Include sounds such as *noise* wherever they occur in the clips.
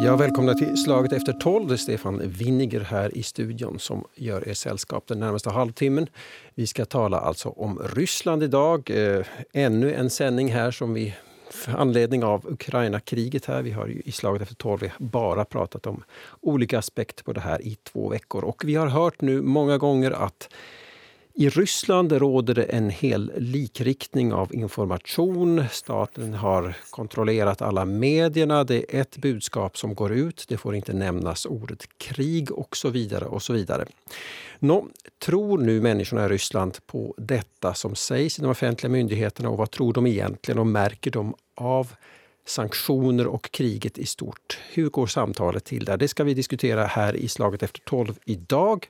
Ja, välkomna till Slaget efter tolv. Det är Stefan Winniger här i studion som gör er sällskap den närmaste halvtimmen. Vi ska tala alltså om Ryssland idag. Eh, ännu en sändning här som vi anledning av Ukraina-kriget här. Vi har ju i Slaget efter tolv bara pratat om olika aspekter på det här i två veckor. Och vi har hört nu många gånger att i Ryssland råder det en hel likriktning av information. Staten har kontrollerat alla medierna. Det är ett budskap som går ut. Det får inte nämnas ordet krig och så vidare. och så vidare. Nå, tror nu människorna i Ryssland på detta som sägs i de offentliga myndigheterna och vad tror de egentligen och märker de av sanktioner och kriget i stort? Hur går samtalet till där? Det ska vi diskutera här i Slaget efter tolv idag.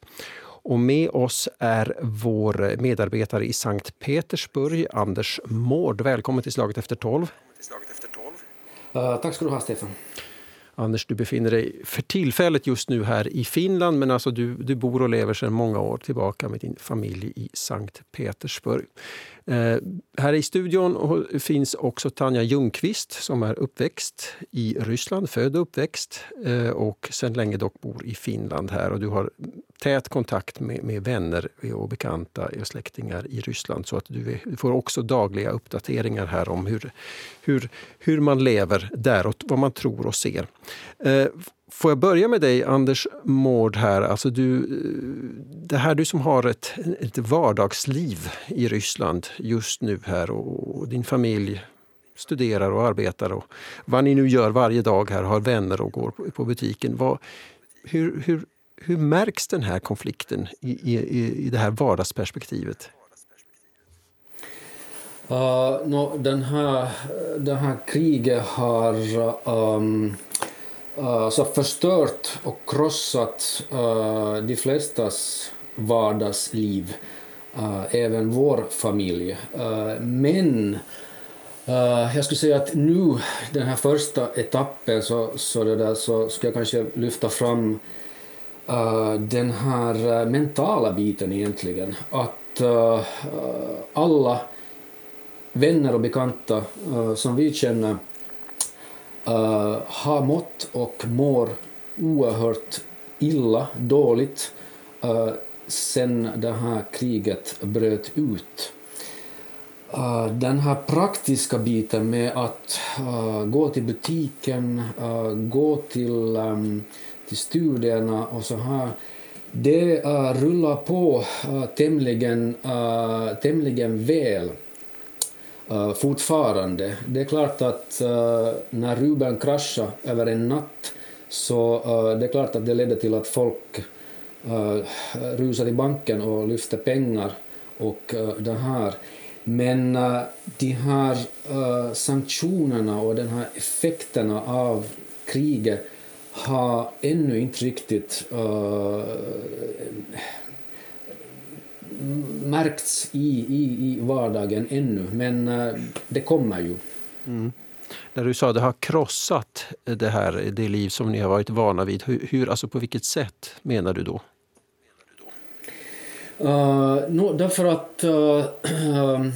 Och med oss är vår medarbetare i Sankt Petersburg, Anders Mård. Välkommen till Slaget efter tolv. Uh, tack ska du ha, Stefan. Anders, du befinner dig för tillfället just nu här i Finland men alltså du, du bor och lever sedan många år tillbaka med din familj i Sankt Petersburg. Eh, här i studion finns också Tanja Ljungqvist som är uppväxt i Ryssland, född och uppväxt eh, och sedan länge dock bor i Finland här. Och du har tät kontakt med, med vänner och bekanta och släktingar i Ryssland så att du, du får också dagliga uppdateringar här om hur, hur, hur man lever där och vad man tror och ser. Eh, Får jag börja med dig, Anders Mård, här. Alltså du, eh, det här du som har ett, ett vardagsliv i Ryssland just nu här och, din familj studerar och arbetar och vad ni nu gör varje dag här, har vänner och går på, på butiken. Vad, hur, hur, hur märks den här konflikten i, i, i det här vardagsperspektivet? Uh, no, den här, eh, det här kriget har eh, um, alltså så förstört och krossat eh, de flestas vardagsliv, eh, även vår familj. men jag skulle säga att nu, den här första etappen, så, så, det där, så ska jag kanske lyfta fram den här mentala biten egentligen. Att alla vänner och bekanta som vi känner uh, har mått och mår oerhört illa, dåligt, uh, sen det här kriget bröt ut. Uh, den här praktiska biten med att uh, gå till butiken, uh, gå till, um, till studierna och så här, det rullar på tämligen, tämligen väl uh, fortfarande. Det är klart att uh, när rubeln kraschade över en natt så uh, det är klart att det ledde till att folk uh, rusade i banken och lyfte pengar och uh, det här. Men uh, de här uh, sanktionerna och den här effekterna av kriget har ännu inte riktigt uh, märkts i, i, i vardagen ännu, men eh, det kommer ju. Mm. När du sa att det har krossat det här, det liv som ni har varit vana vid, hur, hur alltså på vilket sätt menar du då? Uh, no, därför att uh, *clears throat*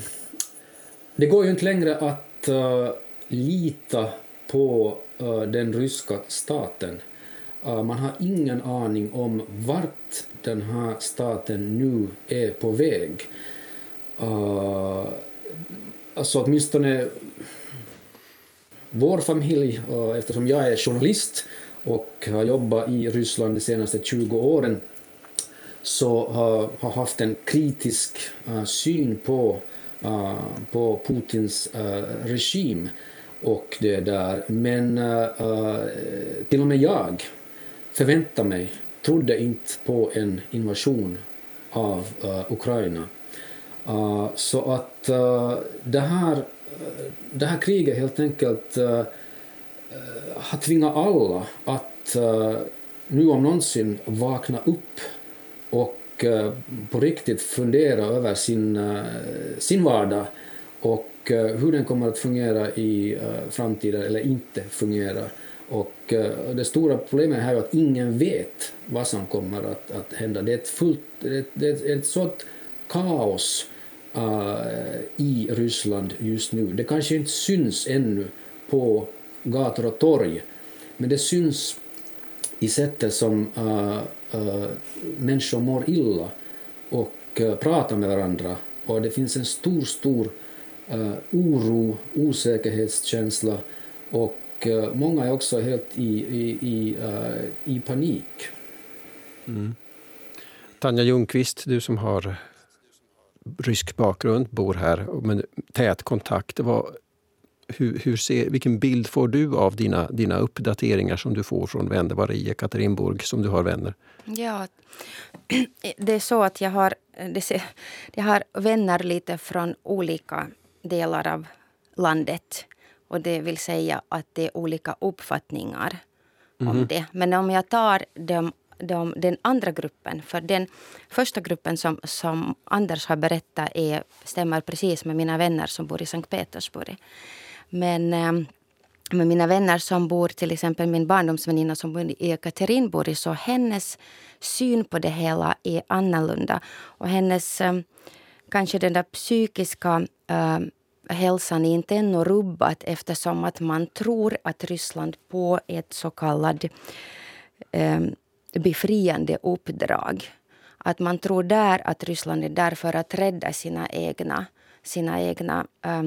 det går ju inte längre att uh, lita på den ryska staten. Eh, man har ingen aning om vart den här staten nu är på väg. Eh, alltså åtminstone vår familj, eh, eftersom jag är journalist och har jobbat i Ryssland de senaste 20 åren, så har haft en kritisk syn på, på Putins regim och det där. Men till och med jag förväntade mig trodde inte på en invasion av uh, Ukraina. Uh, så att uh, det, här, det här kriget helt enkelt har tvingat alla att nu om någonsin vakna upp och på riktigt fundera över sin, sin vardag och hur den kommer att fungera i framtiden eller inte fungera. Eh, och det stora problemet här är att ingen vet vad som kommer att, att hända. Det är ett, fullt, det är, det är ett sådant kaos uh, i Ryssland just nu. Det kanske inte syns ännu på gator och torg, men det syns i sättet som uh, uh, människor mår illa och uh, pratar med varandra. Och det finns en stor, stor uh, oro, osäkerhetskänsla och uh, många är också helt i, i, i, i panik. Mm. Tanja Ljungqvist, du som har rysk bakgrund, bor här med tät kontakt. Vad, hur, hur ser, vilken bild får du av dina, dina uppdateringar som du får från vänner? Var i Ekaterinburg som du har vänner? Ja, *clears throat* det är så att jag har, jag har vänner lite från olika delar av landet. Och det vill säga att det är olika uppfattningar mm. om mhm. det. Men om jag tar de de, den andra gruppen. För den första gruppen som, som Anders har berättat är, stämmer precis med mina vänner som bor i Sankt Petersburg. Men ehm, med mina vänner som bor, till exempel min barndomsväninna som bor i Ekaterinburg, så hennes syn på det hela är annorlunda. Och hennes, ehm, kanske den där psykiska äh, hälsan är inte ännu rubbad eftersom att man tror att Ryssland på ett så kallat eh, befriande uppdrag. Att man tror där att Ryssland är där för att rädda sina egna, sina egna eh,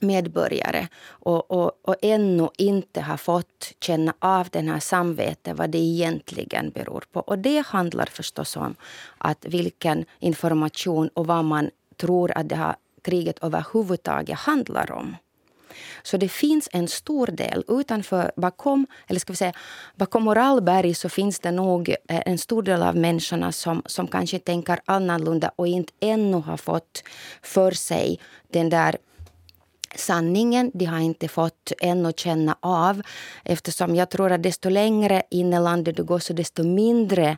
medborgare och, och, och ännu inte har fått känna av den här samvetet, vad det egentligen beror på. Och det handlar förstås om att vilken information och vad man tror att det har kriget överhuvudtaget handlar om. Så det finns en stor del utanför, bakom, eller ska vi säga, bakom moralberg så finns det nog eh, en stor del av människorna som, som kanske tänker annorlunda och inte ännu har fått för sig den där sanningen. De har inte fått ännu känna av eftersom jag tror att desto längre in i landet du går så desto mindre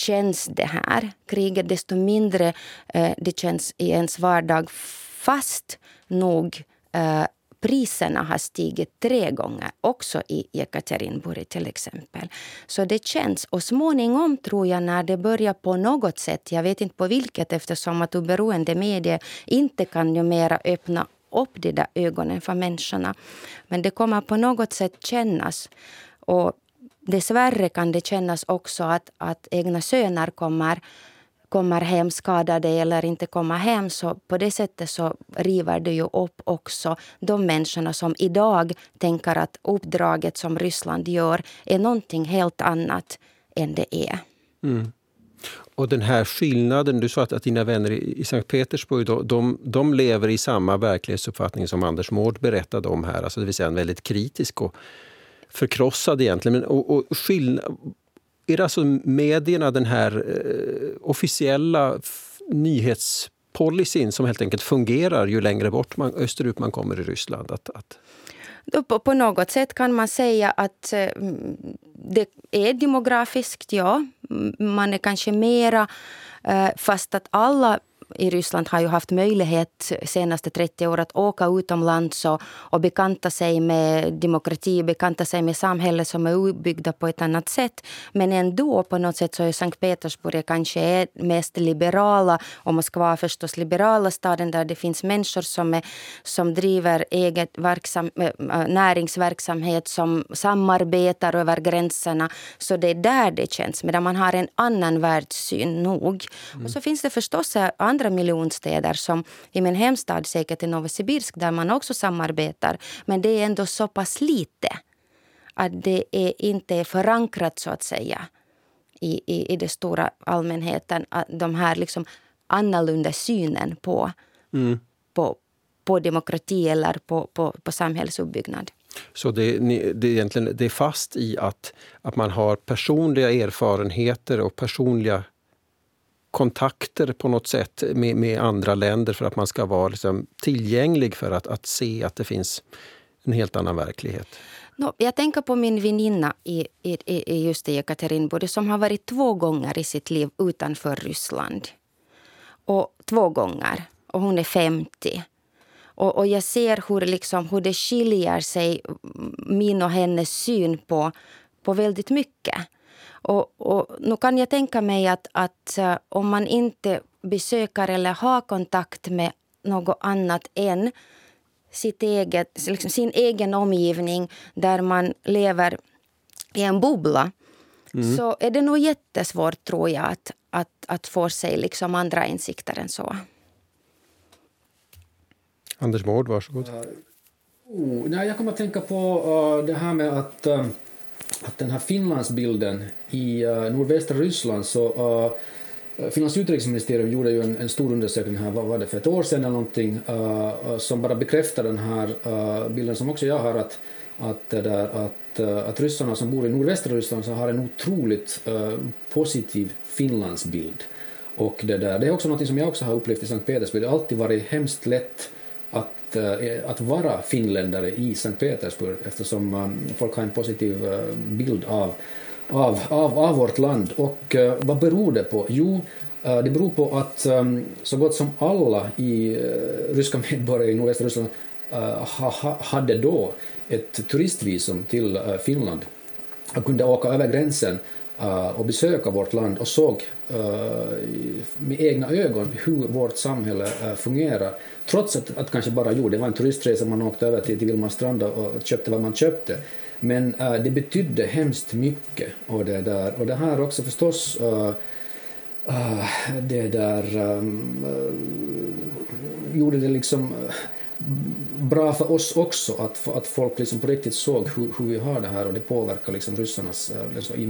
känns det här kriget, desto mindre eh, det känns i ens vardag fast nog eh, priserna har stigit tre gånger, också i Jekaterinburg. till exempel. Så det känns. Och småningom tror jag när det börjar på något sätt, jag vet inte på vilket eftersom att oberoende medier inte kan ju mera öppna upp de där ögonen för människorna. Men det kommer på något sätt kännas. Och dessvärre kan det kännas också att, att egna söner kommer kommer hem skadade eller inte kommer hem så på det sättet så river det ju upp också de människorna som idag tänker att uppdraget som Ryssland gör är någonting helt annat än det är. Mm. Och den här skillnaden, du sa att, att dina vänner i Sankt Petersburg de, de, de lever i samma verklighetsuppfattning som Anders Mård berättade om här, alltså det vill säga en väldigt kritisk och förkrossad egentligen. Men, och, och skillnad, är det alltså medierna, den här eh, officiella nyhetspolicyn som helt enkelt fungerar ju längre bort man, österut man kommer i Ryssland? Att, att... På, på något sätt kan man säga att eh, det är demografiskt, ja. Man är kanske mera... Eh, fast att alla i Ryssland har ju haft möjlighet senaste 30 år att åka utomlands och, och bekanta sig med demokrati, bekanta sig med samhället som är uppbyggda på ett annat sätt. Men ändå på något sätt så är Sankt Petersburg kanske mest liberala och Moskva förstås liberala staden där det finns människor som, är, som driver eget verksam, äh, näringsverksamhet som samarbetar över gränserna. Så det är där det känns, medan man har en annan världssyn nog. Mm. Och så finns det förstås andra miljonstäder som i min hemstad, säkert i Novosibirsk, där man också samarbetar. Men det är ändå så pass lite att det är inte är förankrat, så att säga i, i, i den stora allmänheten. De här liksom annorlunda synen på, mm. på, på demokrati eller på, på, på samhällsuppbyggnad. Så det, det, är egentligen, det är fast i att, att man har personliga erfarenheter och personliga kontakter på något sätt med, med, andra länder för att man ska vara liksom tillgänglig för att, att se att det finns en helt annan verklighet? No, jag tänker på min väninna i, i, i just i Ekaterinburg som har varit två gånger i sitt liv utanför Ryssland. Och Två gånger. Och hon är 50. Och, och jag ser hur, liksom, hur det skiljer sig, min och hennes syn på, på väldigt mycket. Och, och nu kan jag tänka mig att, att uh, om man inte besöka eller ha kontakt med något annat än sitt eget, liksom sin egen omgivning där man lever i en bubbla mm. så är det nog jättesvårt, tror jag, att, att, att få sig liksom andra insikter än så. Anders Mård, varsågod. Uh, oh, nej, jag kommer att tänka på uh, det här med att, uh, att den här Finlandsbilden i uh, nordvästra Ryssland så eh, Finlands utrikesministerium gjorde ju en, en, stor undersökning här, vad var det, för ett år sedan eller någonting, uh, som bara bekräftar den här uh, bilden som också jag har, att, att, där, att, uh, att ryssarna som bor i nordvästra Ryssland så har en otroligt positiv Finlandsbild. Och det, där, det är också något som jag också har upplevt i Sankt Petersburg, det har alltid varit hemskt lätt att, eh, att vara finländare i Sankt Petersburg eftersom eh, folk har en positiv eh, bild av av, av, av vårt land. Och vad beror det på? Jo, det beror på att så gott som alla i ryska medborgare i nordvästra Ryssland hade då ett turistvisum till Finland och kunde åka över gränsen Eh, och besöka vårt land och såg eh, med egna ögon hur vårt samhälle eh, fungerar. Trots att, att kanske bara jo, det var en turistresa, man åkte över till, till Vilmarstranda och köpte vad man köpte. Men äh, det betydde hemskt mycket. Och det, där, och det här också förstås äh, äh, det där um, gjorde det liksom bra för oss också att, att folk liksom på riktigt såg hur, hur vi har det här och det påverkar liksom ryssarnas, liksom i,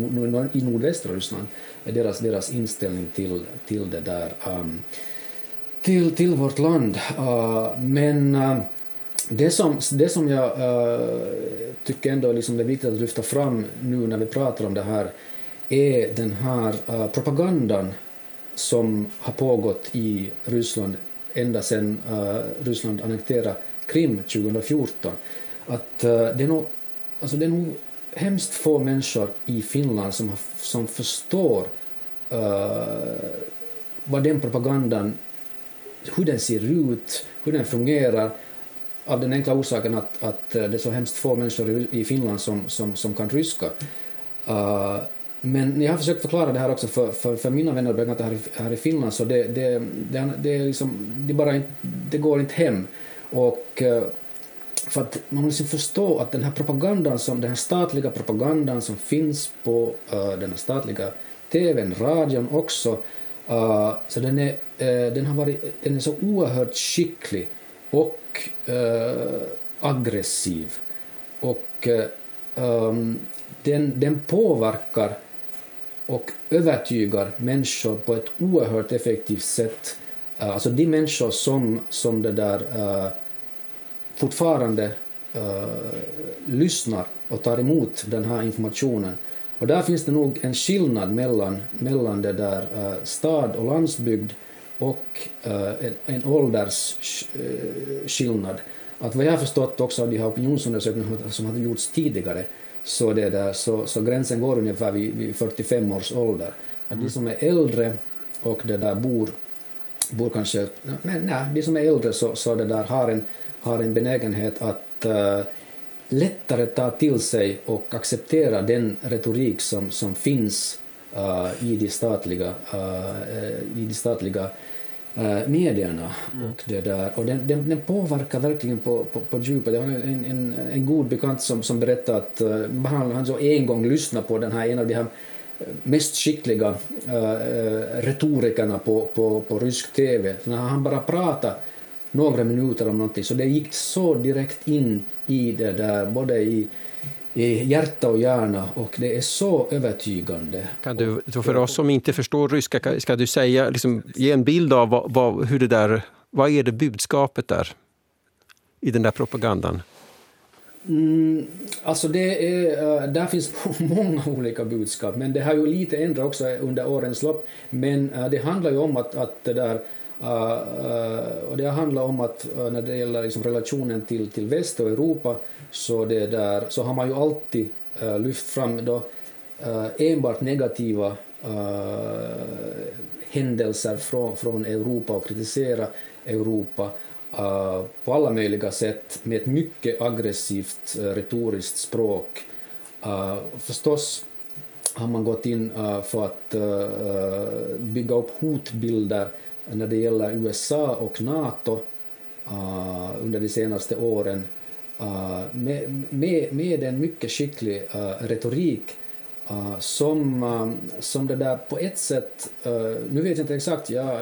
i nordvästra Ryssland, deras, deras inställning till, till det där, um, till, till vårt land. Uh, men uh, det som, det som jag uh, tycker ändå liksom är viktigt att lyfta fram nu när vi pratar om det här är den här uh, propagandan som har pågått i Ryssland ända sedan uh, Ryssland annekterade Krim 2014. Att, uh, det, är nog, alltså det är nog hemskt få människor i Finland som, har, som förstår eh, vad den propagandan, hur den ser ut, hur den fungerar av den enkla orsaken att, att det är så hemskt få människor i Finland som, som, som kan ryska. Uh, men jag har försökt förklara det här också för, för, för mina vänner och bekanta här, här i Finland, så det, det, det, det, är liksom, det, bara det går inte hem. Och, eh, för att man måste förstå att den här propagandan, som, den här statliga propagandan som finns på uh, den här statliga TVn, radion också, uh, så den är, uh, den, har varit, den är så oerhört skicklig och eh, aggressiv. Och eh, um, den, den påverkar och övertygar människor på ett oerhört effektivt sätt. Eh, alltså de människor som, som det där uh, fortfarande uh, lyssnar och tar emot den här informationen. Och där finns det nog en skillnad mellan, mellan det där stad och landsbygd och uh, en, en åldersskillnad. Att vad jag har förstått också av de här opinionsundersökningarna som har gjorts tidigare så, det där, så, så gränsen går ungefär vid, vid 45 års ålder. Att mm. de som är äldre och det där bor, bor kanske... Men nej, de som är äldre så, så det där har, en, har en benägenhet att uh, lättare ta till sig och acceptera den retorik som, som finns uh, i de statliga, uh, i de statliga uh, medierna. Mm. Och, det där. och den, den, den påverkar verkligen på, på, på djupet. Det var en, en, en god bekant som, som berättade att uh, han, han så en gång lyssnade på den här, en av de här mest skickliga uh, retorikerna på, på, på rysk TV. Så när han bara pratade några minuter om någonting så det gick så direkt in i det där, både i i hjärta och hjärna och det är så övertygande. Kan du, för oss som inte förstår ryska, ska du säga, liksom, ge en bild av vad, vad, hur det där, vad är det budskapet där i den där propagandan? Mm, alltså det är, äh, där finns *laughs* många olika budskap, men det har ju lite ändrat också under årens lopp. Men äh, det handlar ju om att, att det där Eh, eh, och det handlar om att uh, när det gäller liksom relationen till, till väst och Europa så, det där, så har man ju alltid uh, lyft fram då, enbart negativa händelser från, från Europa och kritisera Europa på alla möjliga sätt med ett mycket aggressivt retoriskt språk. förstås har man gått in för att bygga upp hotbilder när det gäller USA och NATO under de senaste åren med, med, med en mycket skicklig retorik Uh, som, uh, som det där på ett sätt, uh, nu vet jag inte exakt, jag,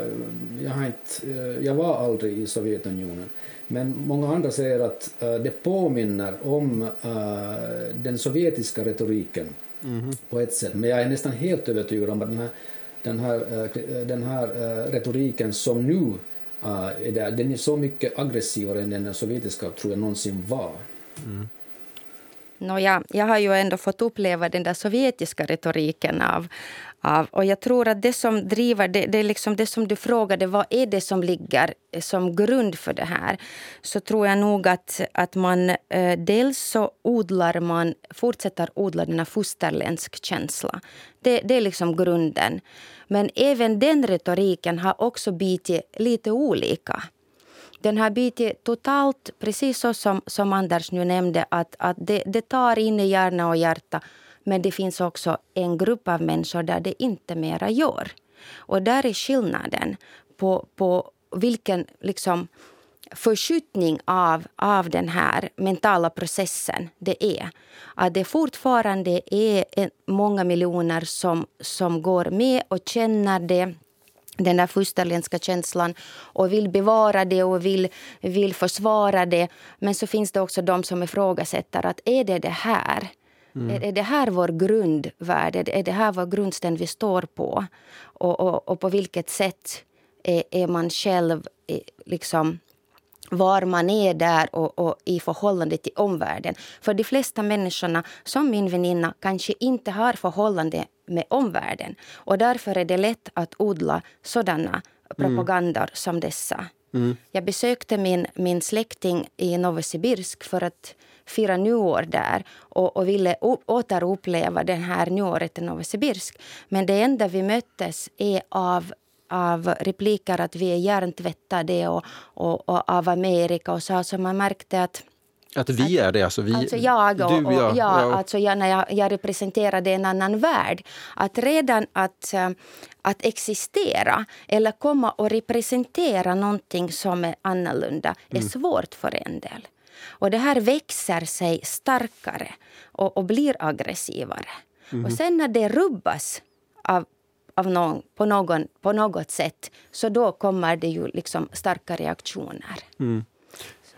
jag, har inte, jag var aldrig i Sovjetunionen, men många andra säger att det påminner om den sovjetiska retoriken mm. på ett sätt, men jag är nästan helt övertygad om att den här, den här, eh, eh, den här eh, retoriken som nu är där, den är så mycket aggressivare än den sovjetiska tror jag någonsin var. Mm. Nåja, jag har ju ändå fått uppleva den där sovjetiska retoriken av, av och jag tror att det som driver, det, det är liksom det som du frågade, vad är det som ligger eh, som grund för det här? Så tror jag nog att, att man eh, dels så odlar man, fortsätter odla denna fosterländsk känsla. Det, det är liksom grunden. Men även den retoriken har också bitit lite olika den har bitit totalt, precis så som, som Anders nu nämnde, att, att det, det tar in i hjärna och hjärta. Men det finns också en grupp av människor där det inte mera gör. Och där är skillnaden på, på vilken liksom, förskjutning av, av den här mentala processen det är. Att det fortfarande är många miljoner som, som går med och känner det den där fosterländska känslan och vill bevara det och vill, vill försvara det. Men så finns det också de som ifrågasätter att är det det här? Mm. Är, det här vår grundvärde? Är det här vår grundsten vi står på? Och, och, och på vilket sätt är, är man själv eh, liksom var man är där och, och, i förhållande till omvärlden. För de flesta människorna, som min väninna, kanske inte har förhållande med omvärlden. Och därför är det lätt att odla sådana propagandor mm. som dessa. Mm. Jag besökte min, min släkting i Novosibirsk för att fira nyår där och, och ville återuppleva det här nyåret i Novosibirsk. Men det enda vi möttes är av av repliker att vi är hjärntvättade och, och, och av Amerika och så. Alltså man märkte att att vi är det? Alltså, vi, alltså jag och, du, och ja, ja. Alltså jag, när jag, jag representerade en annan värld. Att redan att, eh, att existera eller komma och representera någonting som är annorlunda är mm. svårt för en del. Och det här växer sig starkare och, och blir aggressivare. Mm. Och sen när det rubbas av av någon, på, någon, på något sätt så då kommer det ju liksom starka reaktioner. Mm.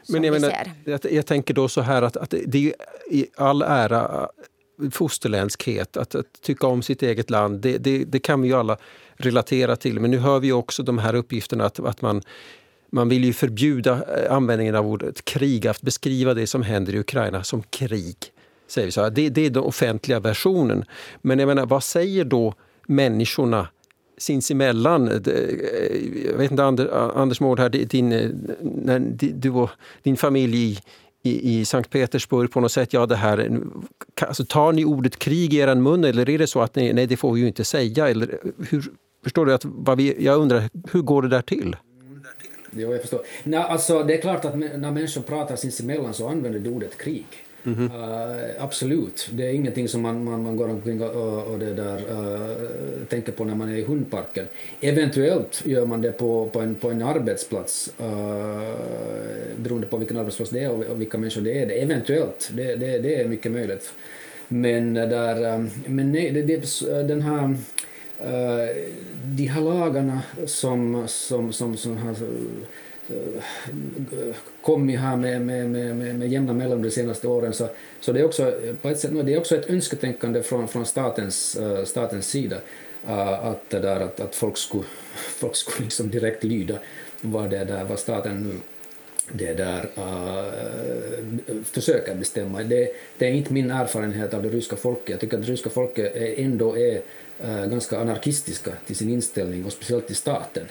Men jag, menar, jag, jag, tänker då så här att, att det är i all ära fosterländskhet, att, att, tycka om sitt eget land, det, det, det, kan vi ju alla relatera till. Men nu hör vi också de här uppgifterna att, att man, man vill ju förbjuda eh, användningen av ordet krig, att beskriva det som händer i Ukraina som krig. Säger vi så. Det, det är den offentliga versionen. Men jag menar, vad säger då människorna sinsemellan. Eh, jag vet inte, Anders Mård, här, din, eh, när du och din familj i, i, i Sankt Petersburg på något sätt, ja det här, eh, alltså, tar ni ordet krig i er mun eller är det så att ni, nej det får vi ju inte säga? Eller, hur, förstår du? att vad vi, Jag undrar, hur går det där till? Jo, jag förstår. Nej, alltså, det är klart att när människor pratar sinsemellan så använder de ordet krig. Mm -hmm. uh, absolut. Det är ingenting som man, man, man går omkring och, och det där, uh, tänker på när man är i hundparken. Eventuellt gör man det på, på, en, på en arbetsplats, uh, beroende på vilken arbetsplats det är och, och vilka människor det är. Det. Eventuellt, det, det, det är mycket möjligt. Men, där, um, men nej, det, det, den här de här lagarna som, som, som, som har Eh, kommit här med, med, med, med, med jämna mellan de senaste åren. Så, så det, är också, eh, på ett sätt, det är också ett önsketänkande från, från statens, eh, statens sida att, det där, att, att folk skulle, *laughs* folk skulle liksom direkt lyda vad, det där, vad staten nu det där uh, försöker bestämma. Det, det, är inte min erfarenhet av det ryska folket. Jag tycker att det ryska folket ändå är uh, ganska anarkistiska till sin inställning och speciellt till staten.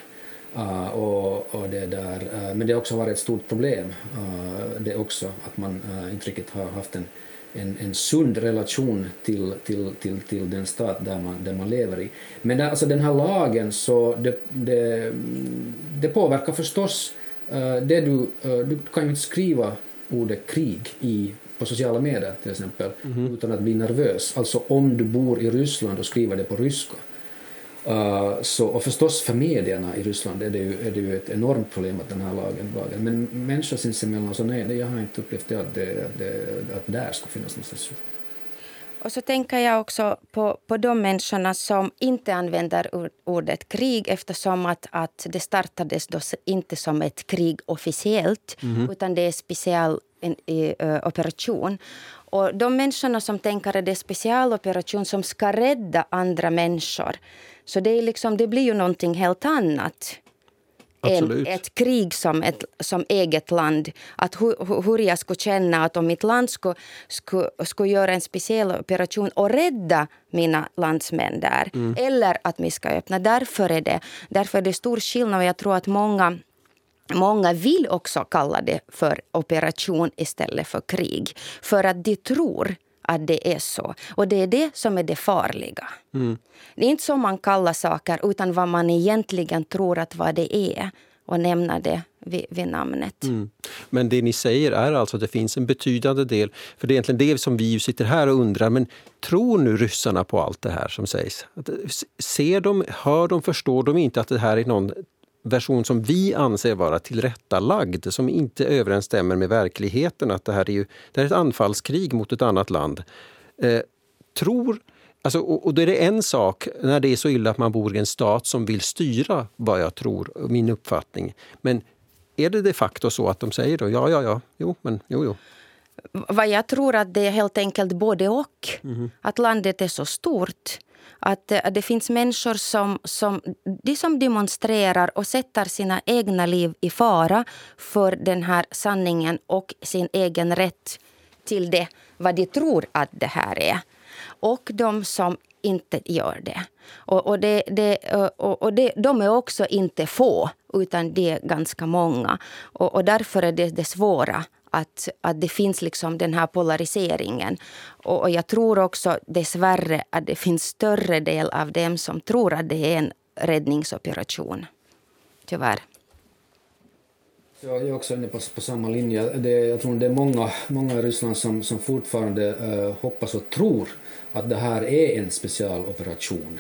Uh, och, och det där, uh, men det har också varit ett stort problem, uh, det också, att man inte riktigt har haft en, en, en sund relation till, till, till, till den stat där man, där man lever i. Men alltså den här lagen, så det, det, det påverkar förstås det du, du kan ju inte skriva ordet krig i på sociala medier till exempel, mm -hmm. utan att bli nervös. Alltså om du bor i Ryssland och skriver det på ryska Uh, så, och förstås för medierna i Ryssland är det ju, är det ju ett enormt problem att den här lagen, lagen. men människor sinsemellan så nej, jag har inte upplevt det att, det, att, det, att där skulle finnas någon censur. Och så tänker jag också på, på de människorna som inte använder ordet krig eftersom att, att det startades då inte som ett krig officiellt mm. utan det är speciell en, uh, operation. Och de människorna som tänker att det är specialoperation som ska rädda andra människor så det, är liksom, det blir ju någonting helt annat än ett krig som, ett, som eget land. Att hur, hur jag skulle känna att om mitt land skulle, skulle, skulle göra en speciell operation och rädda mina landsmän där. Mm. Eller att vi ska öppna. Därför är, det, därför är det stor skillnad. Och jag tror att många Många vill också kalla det för operation istället för krig. För att de tror att det är så. Och det är det som är det farliga. Mm. Det är inte så man kallar saker utan vad man egentligen tror att vad det är och nämna det vid, vid namnet. Mm. Men det ni säger är alltså att det finns en betydande del, för det är egentligen det som vi sitter här och undrar, men tror nu ryssarna på allt det här som sägs? Ser de, hör de, förstår de inte att det här är någon version som vi anser vara tillrättalagd, som inte överensstämmer med verkligheten. Att det här är, ju, det här är ett anfallskrig mot ett annat land. Eh, tror, alltså, och, och då är det en sak när det är så illa att man bor i en stat som vill styra vad jag tror, min uppfattning. Men är det de facto så att de säger då, ja, ja, ja, jo, men jo, jo. Vad jag tror att det är helt enkelt både och. Mm. Att landet är så stort att, eh, det finns människor som, som, de som demonstrerar och sätter sina egna liv i fara för den här sanningen och sin egen rätt till det, vad de tror att det här är. Och de som inte gör det. Och, och, det, det, eh, och, och det, de är också inte få, utan det är ganska många. Och, och därför är det det svåra att, att det finns liksom den här polariseringen. Och, och jag tror också dessvärre att det finns större del av dem som tror att det är en räddningsoperation. Tyvärr. Jag är också inne på, på samma linje. Det, jag tror det är många, många i Ryssland som, som fortfarande uh, hoppas och tror att det här är en specialoperation.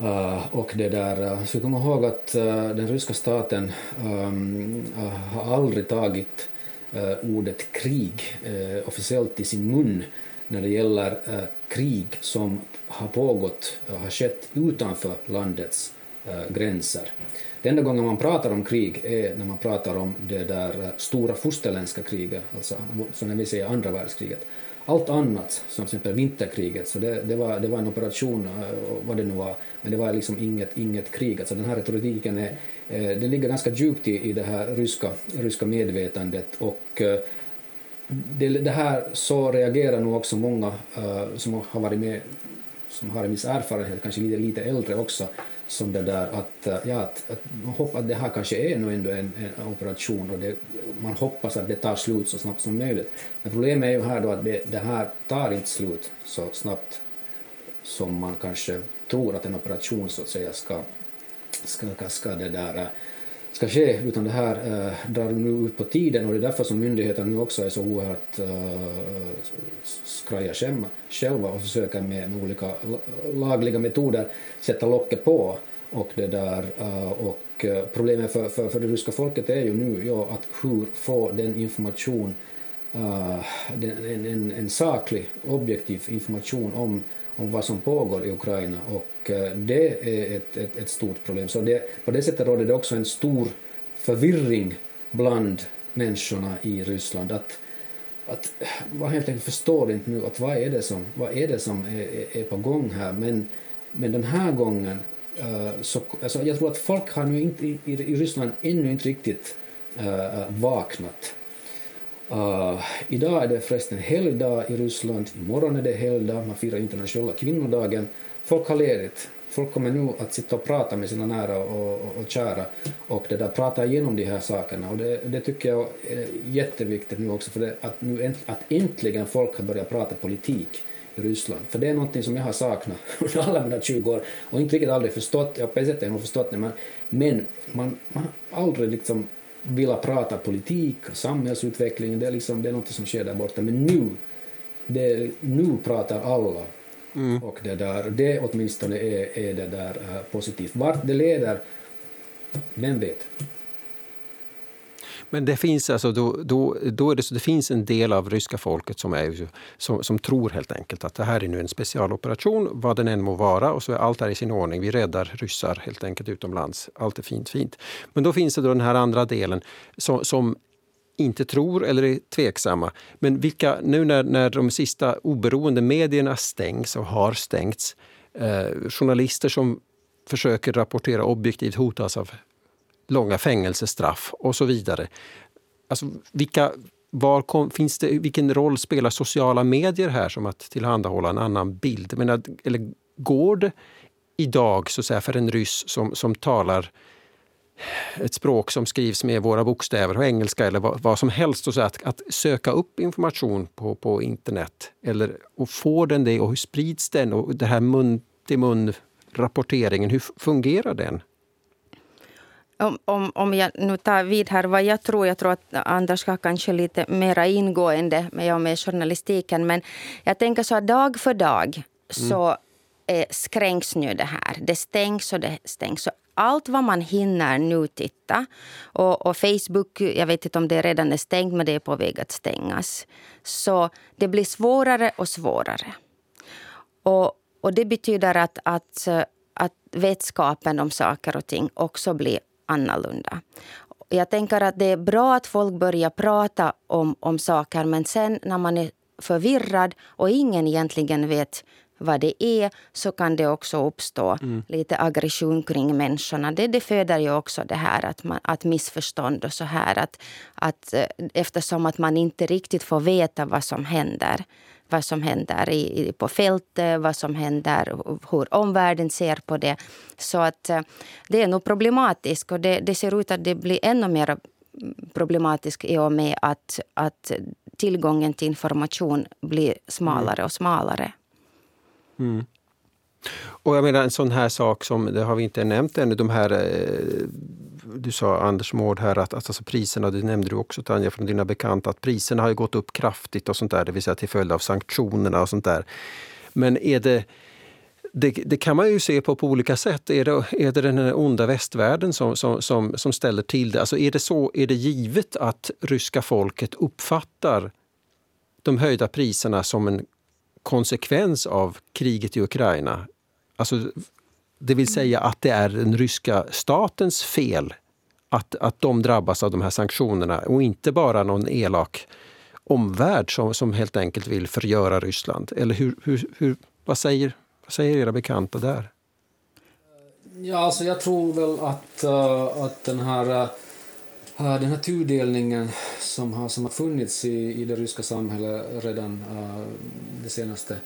Uh, och det där, uh, så komma ihåg att uh, den ryska staten um, har aldrig tagit uh, Eh, ordet krig eh, officiellt i sin mun när det gäller eh, krig som har pågått och har skett utanför landets gränser. Den enda gången man pratar om krig är när man pratar om det där stora fosterländska kriget, alltså som när vi säger andra världskriget. Allt annat, som till exempel vinterkriget, så det, det, var, det var en operation, eh, vad det nu var, men det var liksom inget, inget krig. Alltså den här retoriken är, eh, den ligger ganska djupt i, i det här ryska, ryska medvetandet och eh, det, det här så reagerar nog också många som har varit med, som har en viss erfarenhet, kanske lite, lite äldre också, som det där att, eh, ja, att, att man hoppas att det här kanske är nog ändå en, en operation och det, man hoppas att det tar slut så snabbt som möjligt. Men problemet är ju här då att det, det här tar inte slut så snabbt som man kanske tror att en operation så att säga ska, ska, ska, det där, äh, ska ske, utan det här eh, drar nu ut på tiden och det är därför som myndigheterna nu också är så oerhört eh, skraja själva och försöker med, med olika lagliga metoder sätta locket på. Och, det där, eh, och eh, problemet för, för, för det ryska folket är ju nu ja, att hur få den information, eh, den, en, en, en saklig, objektiv information om om vad som pågår i Ukraina och eh, det är ett, ett, ett stort problem. Så det, på det sättet råder det också en stor förvirring bland människorna i Ryssland. Att, att man helt enkelt förstår inte nu att vad är det som, vad är, det som är, är på gång här. Men, men den här gången uh, så alltså jag tror att folk har nu inte, i, i Ryssland ännu inte riktigt uh, vaknat Uh, idag är det förresten helgdag i Ryssland, imorgon är det helgdag, man firar internationella kvinnodagen. Folk har ledigt. Folk kommer nu att sitta och prata med sina nära och, och, och kära och det där, prata igenom de här sakerna. Och det, det tycker jag är jätteviktigt nu också, för det, att, nu, att äntligen folk har börjat prata politik i Ryssland. För det är någonting som jag har saknat *laughs* under alla mina 20 år och inte riktigt aldrig förstått. Jag på ett sätt har jag nog förstått det, men, men man, man har aldrig liksom velat prata politik, och samhällsutveckling, det är, liksom, det är något som sker där borta. Men nu, det, nu pratar alla Mm. Och det, där, det åtminstone är, är det där uh, positivt. Vart det leder, vem vet? Men det finns alltså då, då, då är det, så det finns en del av ryska folket som, är, som, som tror helt enkelt att det här är nu en specialoperation, vad den än må vara, och så är allt här i sin ordning. Vi räddar ryssar helt enkelt utomlands. Allt är fint, fint. Men då finns det då den här andra delen som, som inte tror eller är tveksamma. Men vilka, nu när, när de sista oberoende medierna stängs och har stängts, eh, journalister som försöker rapportera objektivt hotas av långa fängelsestraff och så vidare. Alltså, vilka, var kom, finns det, vilken roll spelar sociala medier här som att tillhandahålla en annan bild? menar, eller går det idag så att säga, för en ryss som, som talar ett språk som skrivs med våra bokstäver på engelska eller vad, vad som helst. Och så att, att söka upp information på, på internet eller, och får den det och hur sprids den? Och det här mun till mun rapporteringen, hur fungerar den? Om, om, om jag nu tar vid här vad jag tror, jag tror att Anders ska kanske lite mera ingående med, med journalistiken, men jag tänker så att dag för dag så mm. eh, skränks nu det här. Det stängs och det stängs. Så allt vad man hinner nu titta. Och, och, Facebook, jag vet inte om det redan är stängt, men det är på väg att stängas. Så det blir svårare och svårare. Och, och det betyder att, att, eh, att vetskapen om saker och ting också blir annorlunda. Jag tänker att det är bra att folk börjar prata om, om saker men sen när man är förvirrad och ingen egentligen vet vad det är så kan det också uppstå mm. lite aggression kring människorna. Det, det föder ju också det här att, man, att missförstånd och så här. Att, att, eh, eftersom att man inte riktigt får veta vad som händer vad som händer i, på fältet, vad som händer, hur omvärlden ser på det. Så att eh, det är nog problematiskt och det, det ser ut att det blir ännu mer problematiskt i och med att, att tillgången till information blir smalare och smalare. Mm. Och jag menar en sån här sak som, det har vi inte nämnt ännu, de här eh, du sa Anders Mård här att, alltså priserna, det nämnde du också Tanja från dina bekanta, att priserna har gått upp kraftigt och sånt där, det vill säga till följd av sanktionerna och sånt där. Men är det det, det, kan man ju se på på olika sätt. Är det, är det den onda västvärlden som, som, som, som ställer till det? Alltså är det så, är det givet att ryska folket uppfattar de höjda priserna som en konsekvens av kriget i Ukraina? Alltså, det vill säga att det är den ryska statens fel att, att de drabbas av de här sanktionerna och inte bara någon elak omvärld som, som helt enkelt vill förgöra Ryssland. Eller hur, hur, hur, vad, säger, vad säger era bekanta där? Ja, alltså jag tror väl att, uh, att den här uh, Eh, den här tudelningen som har, som har funnits i, i det ryska samhället redan uh, de senaste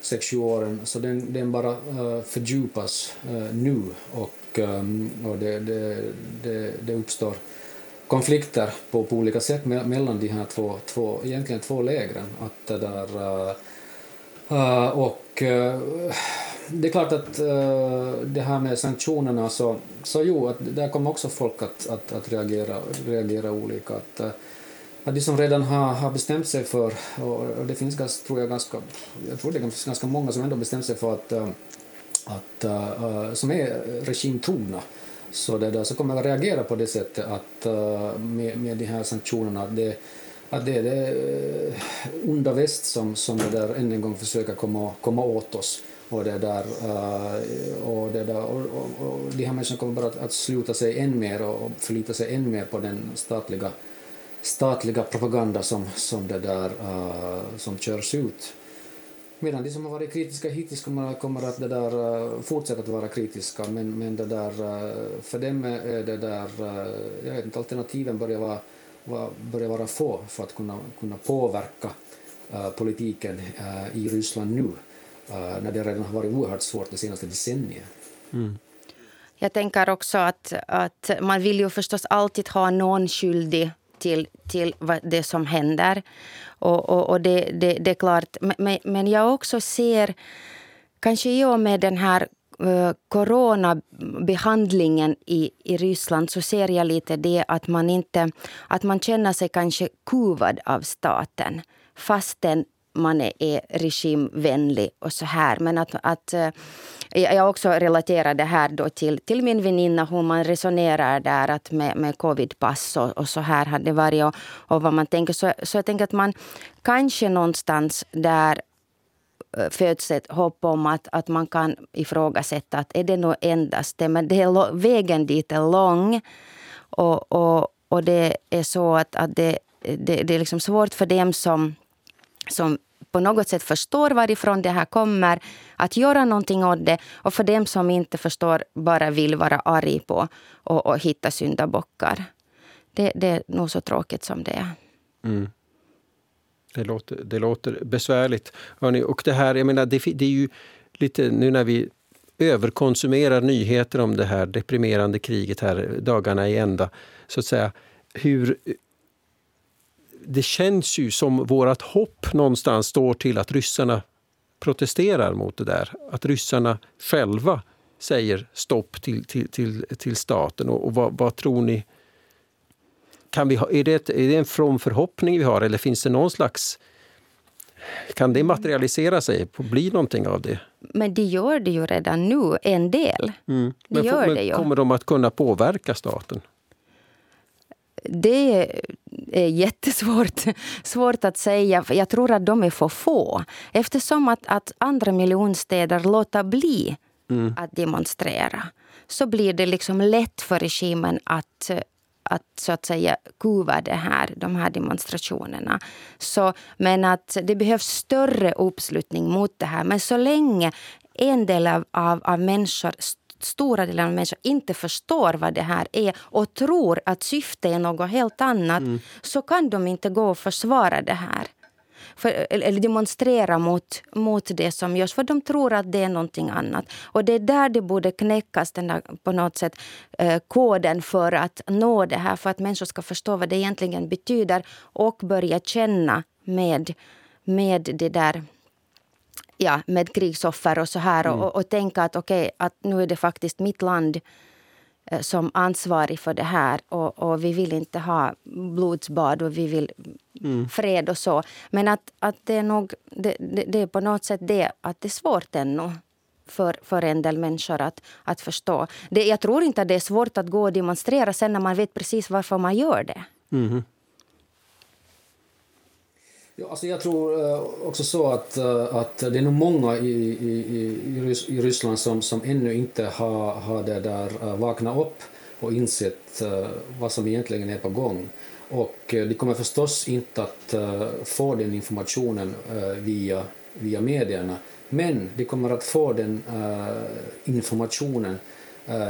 sex sju åren, så den, den bara uh, fördjupas uh, nu och, um, och det, det, det, det, uppstår konflikter på, på olika sätt me mellan de här två, två, egentligen två lägren. Att det där, uh, och Eh, det är klart att eh, det här med sanktionerna så, så jo, att där kommer också folk att, att, att reagera, reagera olika. Att, eh, att de som redan har, har bestämt sig för, och det finns ganska, tror jag ganska, jag tror det finns ganska många som ändå bestämt sig för att, äh, att uh, som är regimtrogna, så, det där, så kommer att reagera på det sättet att uh, med, med de här sanktionerna, att det, att det är det eh, onda väst som, som det där än en gång försöker komma, komma åt oss. Och, det där, eh, och, det där, och, och, och de här människorna kommer bara att, att sluta sig än mer och förlita sig än mer på den statliga statliga propaganda som, som, det där, uh, som körs ut. Medan de som har varit kritiska hittills kommer, kommer att det där, uh, fortsätta att vara kritiska, men, men det där, uh, för dem är det där, jag vet inte, alternativen börjar vara, börjar vara få för att kunna, kunna påverka politiken i Ryssland nu, när det redan har varit oerhört svårt det senaste decenniet. Mm. Jag tänker också att, att man vill ju förstås alltid ha någon skyldig till, till det som händer. Och, och, och det, det, det, är klart. Men, men jag också ser, kanske i och med den här Eh, coronabehandlingen i, i Ryssland så ser jag lite det att man, inte, att man känner sig kanske kuvad av staten fastän man är, är regimvänlig och så här. Men att, att eh, jag också relaterar det här då till, till min väninna, hur man resonerar där att med, med covidpass och, och så här hade varit och, och vad man tänker. Så, så jag tänker att man kanske någonstans där föds ett hopp om att, att man kan ifrågasätta att är det nog endast det. Men det är, vägen dit är lång. Och, och, och det är så att, att det, det, det är liksom svårt för dem som, som på något sätt förstår varifrån det här kommer, att göra någonting åt det. Och för dem som inte förstår, bara vill vara arg på och, och hitta syndabockar. Det, det, är nog så tråkigt som det är. Mm. Det, låter, det låter besvärligt. Hörrni, och det här, jag menar, det, det är ju lite nu när vi överkonsumerar nyheter om det här deprimerande kriget här dagarna i ända. Så att säga, hur, det känns ju som vårt hopp någonstans står till att ryssarna protesterar mot det där. Att ryssarna själva säger stopp till, till, till, till staten. Och, och vad, vad, tror ni? Kan vi ha, är, det ett, är det en from förhoppning vi har eller finns det någon slags... Kan det materialisera sig, bli någonting av det? Men det gör det ju redan nu, en del. Mm. Det men, gör men det ju. kommer de att kunna påverka staten? Det är jättesvårt *laughs* svårt att säga. Jag tror att de är för få. Eftersom att, att andra miljonstäder låter bli mm. att demonstrera så blir det liksom lätt för regimen att att så att säga kuva det här, de här demonstrationerna. Så, men att det behövs större uppslutning mot det här. Men så länge en del av, av, av människor stora delar av människor inte förstår vad det här är och tror att syftet är något helt annat mm. så kan de inte gå och försvara det här. För, eller demonstrera mot, mot det som görs, för de tror att det är någonting annat. Och det är där det borde knäckas, den där, på något sätt, eh, koden för att nå det här, för att människor ska förstå vad det egentligen betyder och börja känna med, med det där ja, med krigsoffer och så här mm. och, och, tänka att okej, okay, att nu är det faktiskt mitt land som ansvarig för det här och, och, vi vill inte ha blodsbad och vi vill mm. fred och så. Men att, att det är nog det, det, det, är på något sätt det att det är svårt ännu för, för en del människor att, att förstå. Det, jag tror inte att det är svårt att gå och demonstrera sen när man vet precis varför man gör det. Mm. Ja, alltså jag tror eh, också så att, eh, att det är nog många i, i, i Ryssland som, som ännu inte har, har det där eh, vaknat upp och insett vad som egentligen är på gång. Och de kommer förstås inte att få den informationen via, via medierna, men de kommer att få den informationen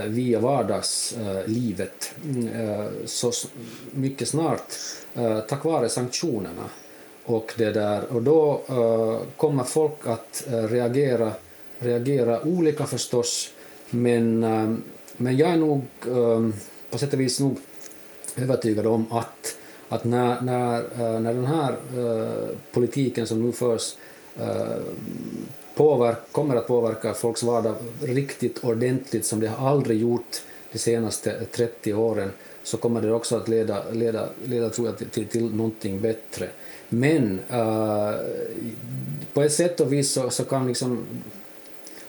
via vardagslivet mm, så mycket snart tack vare sanktionerna. Och, det där, och då uh, kommer folk att uh, reagera, reagera olika förstås, men, uh, men jag är nog på sätt och vis nog övertygad om att, att när, när, när den här politiken som nu förs påverk, kommer att påverka folks vardag riktigt ordentligt som det har aldrig gjort de senaste 30 åren så kommer det också att leda, leda, leda tror jag, till, till någonting bättre. Men uh, på ett sätt och vis så, så kan liksom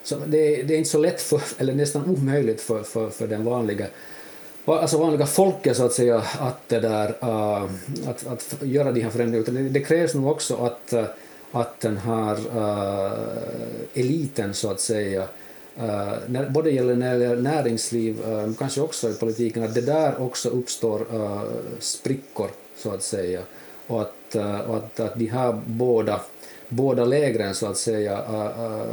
så det, det, är inte så lätt, för, eller nästan omöjligt för, för, för den vanliga alltså vanliga folket så att säga att, det där, uh, att, att göra de här förändringarna. Det, det krävs nog också att, uh, att den här uh, eliten så att säga, uh, när, både gäller när näringsliv, uh, kanske också i politiken, att det där också uppstår uh, sprickor så att säga och att, eh, och att, att de här båda, båda lägren så att säga eh, eh,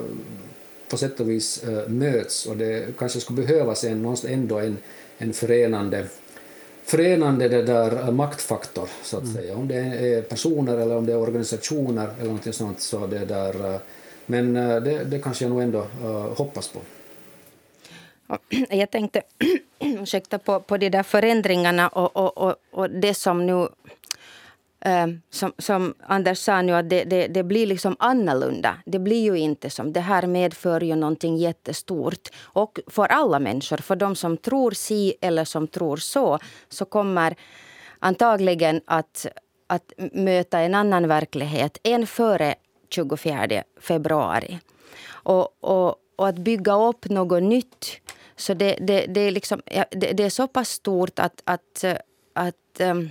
på sätt och vis möts och det kanske skulle behövas en, ändå en, en förenande förenande det där maktfaktor, så att mm. säga. Om det är personer eller om det är organisationer eller något sånt. Så det där, men det, det kanske jag nog ändå uh, hoppas på. *clears throat* Jag tänkte *clears throat* ursäkta, på, på de där förändringarna och, och, och, och det som nu Ehm, som, som Anders sa nu, att det, det, det, blir liksom annorlunda. Det blir ju inte som... Det här medför ju någonting jättestort. Och för alla människor, för de som tror si eller som tror så, så kommer antagligen att, att möta en annan verklighet än före 24 februari. Och, och, och att bygga upp något nytt, så det, det, det, är, liksom, det, det är så pass stort att, att, att ehm,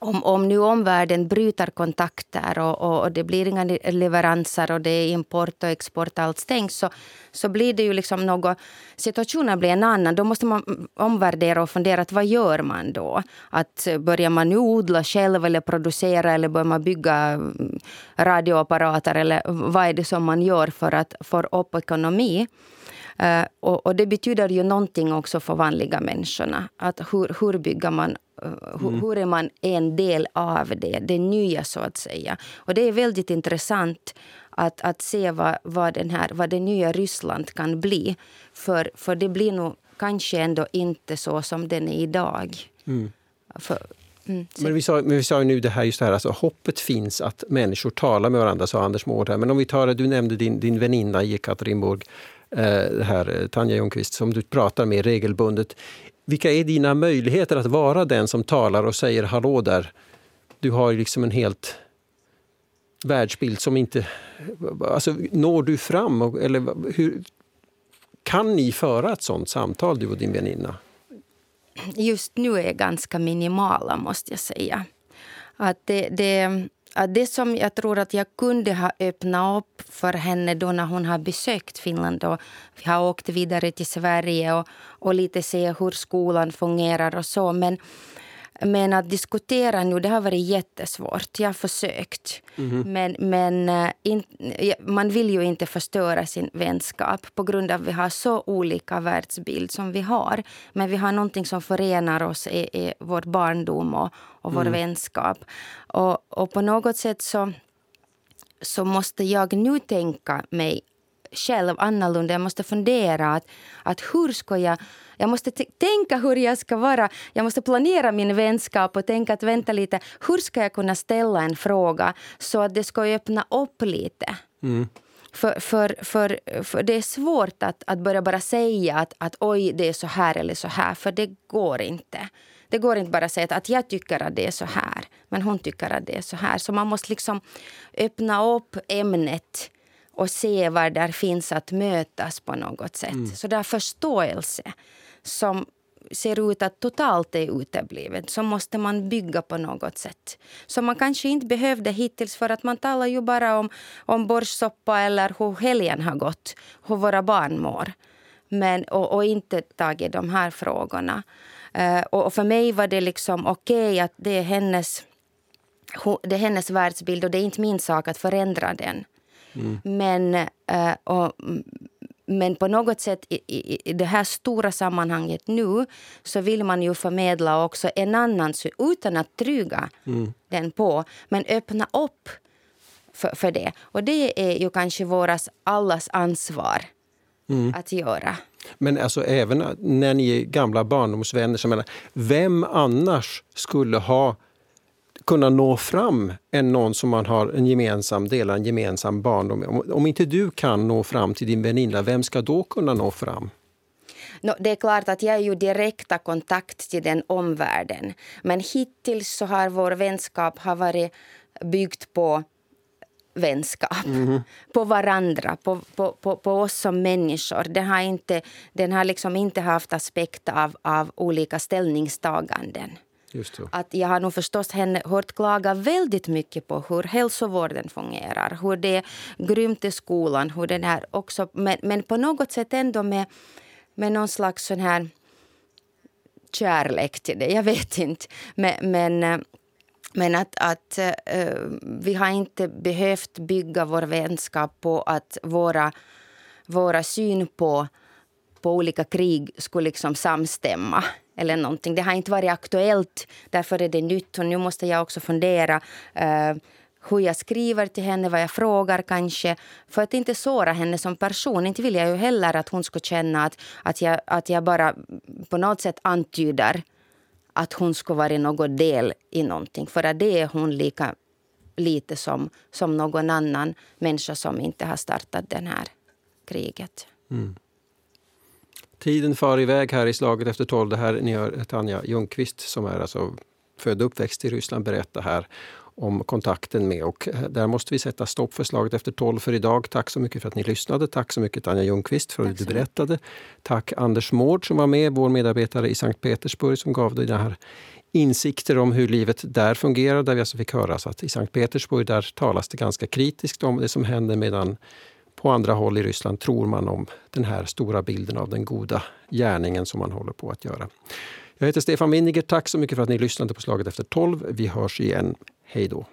om, om nu omvärlden bryter kontakter och, och, och, det blir inga leveranser och det är import och export, allt stängs så, så blir det ju liksom något... Situationen blir en annan. Då måste man omvärdera och fundera att vad gör man då? Att eh, börjar man nu odla själv eller producera eller börjar man bygga mm, radioapparater eller vad är det som man gör för att få upp ekonomi? Uh, och, och, det betyder ju någonting också för vanliga människorna. Att hur, hur bygger man Eh, hur, mm. hur, är man en del av det, det nya så att säga. Och det är väldigt intressant att, att se vad, vad, den här, vad det nya Ryssland kan bli. För, för det blir nog kanske ändå inte så som den är idag. Mm. För, mm, men, vi sa, men vi sa ju nu det här, just det här, alltså, hoppet finns att människor talar med varandra, sa Anders Mård. Men om vi tar du nämnde din, din väninna i Ekaterinburg, eh, här, eh, Tanja Ljungqvist, som du pratar med regelbundet. Vilka är dina möjligheter att vara den som talar och säger hallå där? Du har liksom en helt världsbild som inte... Alltså, når du fram? Eller hur, kan ni föra ett sånt samtal, du och din väninna? Just nu är ganska minimala, måste jag säga. Att det, det, det som jag tror att jag kunde ha öppnat upp för henne då när hon har besökt Finland och vi har åkt vidare till Sverige och, och lite se hur skolan fungerar och så. Men, men att diskutera nu, det har varit jättesvårt. Jag har försökt. Mm. Men, men eh, in, man vill ju inte förstöra sin vänskap på grund av att vi har så olika världsbild som vi har. Men vi har någonting som förenar oss i, i vår barndom och, och vår mm. vänskap. Och, och på något sätt så, så måste jag nu tänka mig själv annorlunda. Jag måste fundera att, att hur ska jag... Jag måste tänka hur jag ska vara. Jag måste planera min vänskap och tänka att vänta lite. Hur ska jag kunna ställa en fråga så att det ska öppna upp lite? Mm. För, för, för, för, det är svårt att, att börja bara säga att, att oj, det är så här eller så här, för det går inte. Det går inte bara att säga att jag tycker att det är så här, men hon tycker att det är så här. Så man måste liksom öppna upp ämnet och se var där finns att mötas på något sätt. Mm. Så där förståelse som ser ut att totalt är uteblivet så måste man bygga på något sätt. Som man kanske inte behövde hittills för att man talar ju bara om, om borssoppa eller hur helgen har gått, hur våra barn mår. Men, och, och inte tagit de här frågorna. Uh, och, för mig var det liksom okej okay att det är hennes det är hennes världsbild och det är inte min sak att förändra den. Mm. Men, uh, och, men på något sätt i, i, i, det här stora sammanhanget nu så vill man ju förmedla också en annan utan att trygga mm. den på, men öppna upp för, för det. Och det är ju kanske våras allas ansvar mm. att göra. Men alltså även när ni är gamla barndomsvänner, så menar, vem annars skulle ha kunna nå fram än någon som man har en gemensam del, en gemensam barndom om, om inte du kan nå fram till din väninna, vem ska då kunna nå fram? No, det är klart att jag är ju direkta kontakt till den omvärlden. Men hittills så har vår vänskap har varit byggt på vänskap. Mm. *laughs* På varandra, på, på, på, på, oss som människor. Den har inte, den har liksom inte haft aspekt av, av olika ställningstaganden. Att jag har nog förstås henne hört klaga väldigt mycket på hur hälsovården fungerar, hur det är grymt i skolan, hur den är också, men, men på något sätt ändå med, med någon slags sån här kärlek till det. Jag vet inte. Men, men, men att, att uh, vi har inte behövt bygga vår vänskap på att våra, våra syn på, på olika krig skulle liksom samstämma eller någonting. Det har inte varit aktuellt, därför är det nytt. Och nu måste jag också fundera eh, hur jag skriver till henne, vad jag frågar kanske. För att inte såra henne som person. Inte vill jag ju heller att hon ska känna att, att, jag, att jag bara på något sätt antyder att hon skulle vara någon del i någonting. För att det är hon lika lite som, som någon annan människa som inte har startat det här kriget. Mm. Tiden far iväg här i Slaget efter tolv. Det här ni hör Tanja Ljungqvist som är alltså född och uppväxt i Ryssland berätta här om kontakten med. Och eh, där måste vi sätta stopp för slaget efter tolv för idag. Tack så mycket för att ni lyssnade. Tack så mycket Anja Ljungqvist för att du berättade. Tack Anders Mård som var med, vår medarbetare i Sankt Petersburg som gav dig det här insikter om hur livet där fungerar. Där vi alltså fick höra att i Sankt Petersburg där talas det ganska kritiskt om det som händer medan på andra håll i Ryssland tror man om den här stora bilden av den goda gärningen som man håller på att göra. Jag heter Stefan Winniger. Tack så mycket för att ni lyssnade på Slaget efter 12. Vi hörs igen. Hej då!